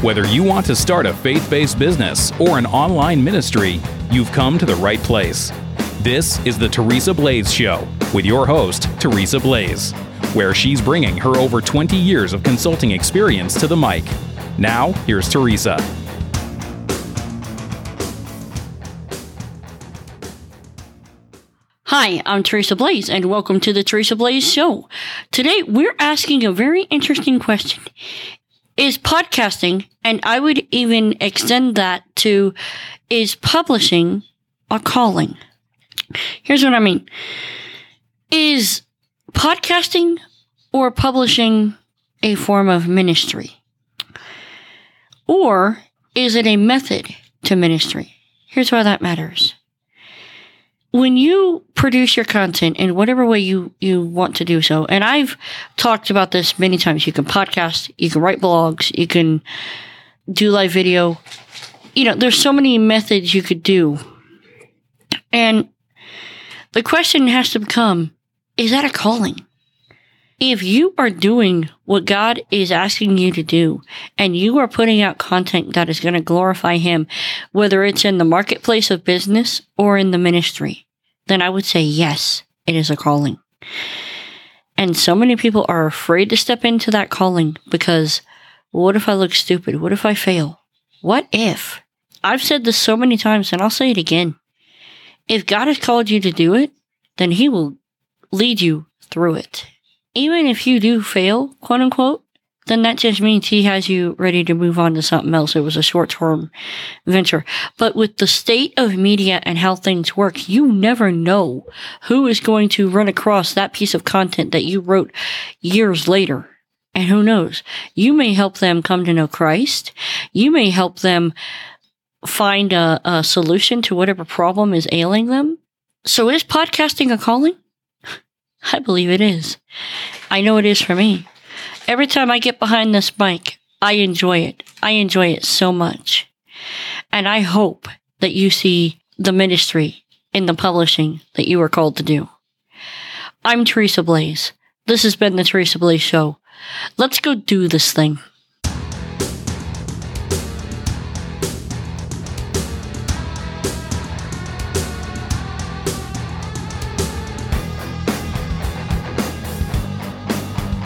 Whether you want to start a faith based business or an online ministry, you've come to the right place. This is the Teresa Blaze Show with your host, Teresa Blaze, where she's bringing her over 20 years of consulting experience to the mic. Now, here's Teresa. Hi, I'm Teresa Blaze, and welcome to the Teresa Blaze Show. Today, we're asking a very interesting question. Is podcasting, and I would even extend that to, is publishing a calling? Here's what I mean. Is podcasting or publishing a form of ministry? Or is it a method to ministry? Here's why that matters. When you produce your content in whatever way you, you want to do so, and I've talked about this many times, you can podcast, you can write blogs, you can do live video. You know, there's so many methods you could do. And the question has to become, is that a calling? If you are doing what God is asking you to do and you are putting out content that is going to glorify Him, whether it's in the marketplace of business or in the ministry, then I would say yes, it is a calling. And so many people are afraid to step into that calling because what if I look stupid? What if I fail? What if? I've said this so many times and I'll say it again. If God has called you to do it, then He will lead you through it even if you do fail, quote unquote, then that just means he has you ready to move on to something else. It was a short term venture. But with the state of media and how things work, you never know who is going to run across that piece of content that you wrote years later. And who knows? You may help them come to know Christ. You may help them find a, a solution to whatever problem is ailing them. So is podcasting a calling? I believe it is. I know it is for me. Every time I get behind this mic, I enjoy it. I enjoy it so much. And I hope that you see the ministry in the publishing that you are called to do. I'm Teresa Blaze. This has been the Teresa Blaze Show. Let's go do this thing.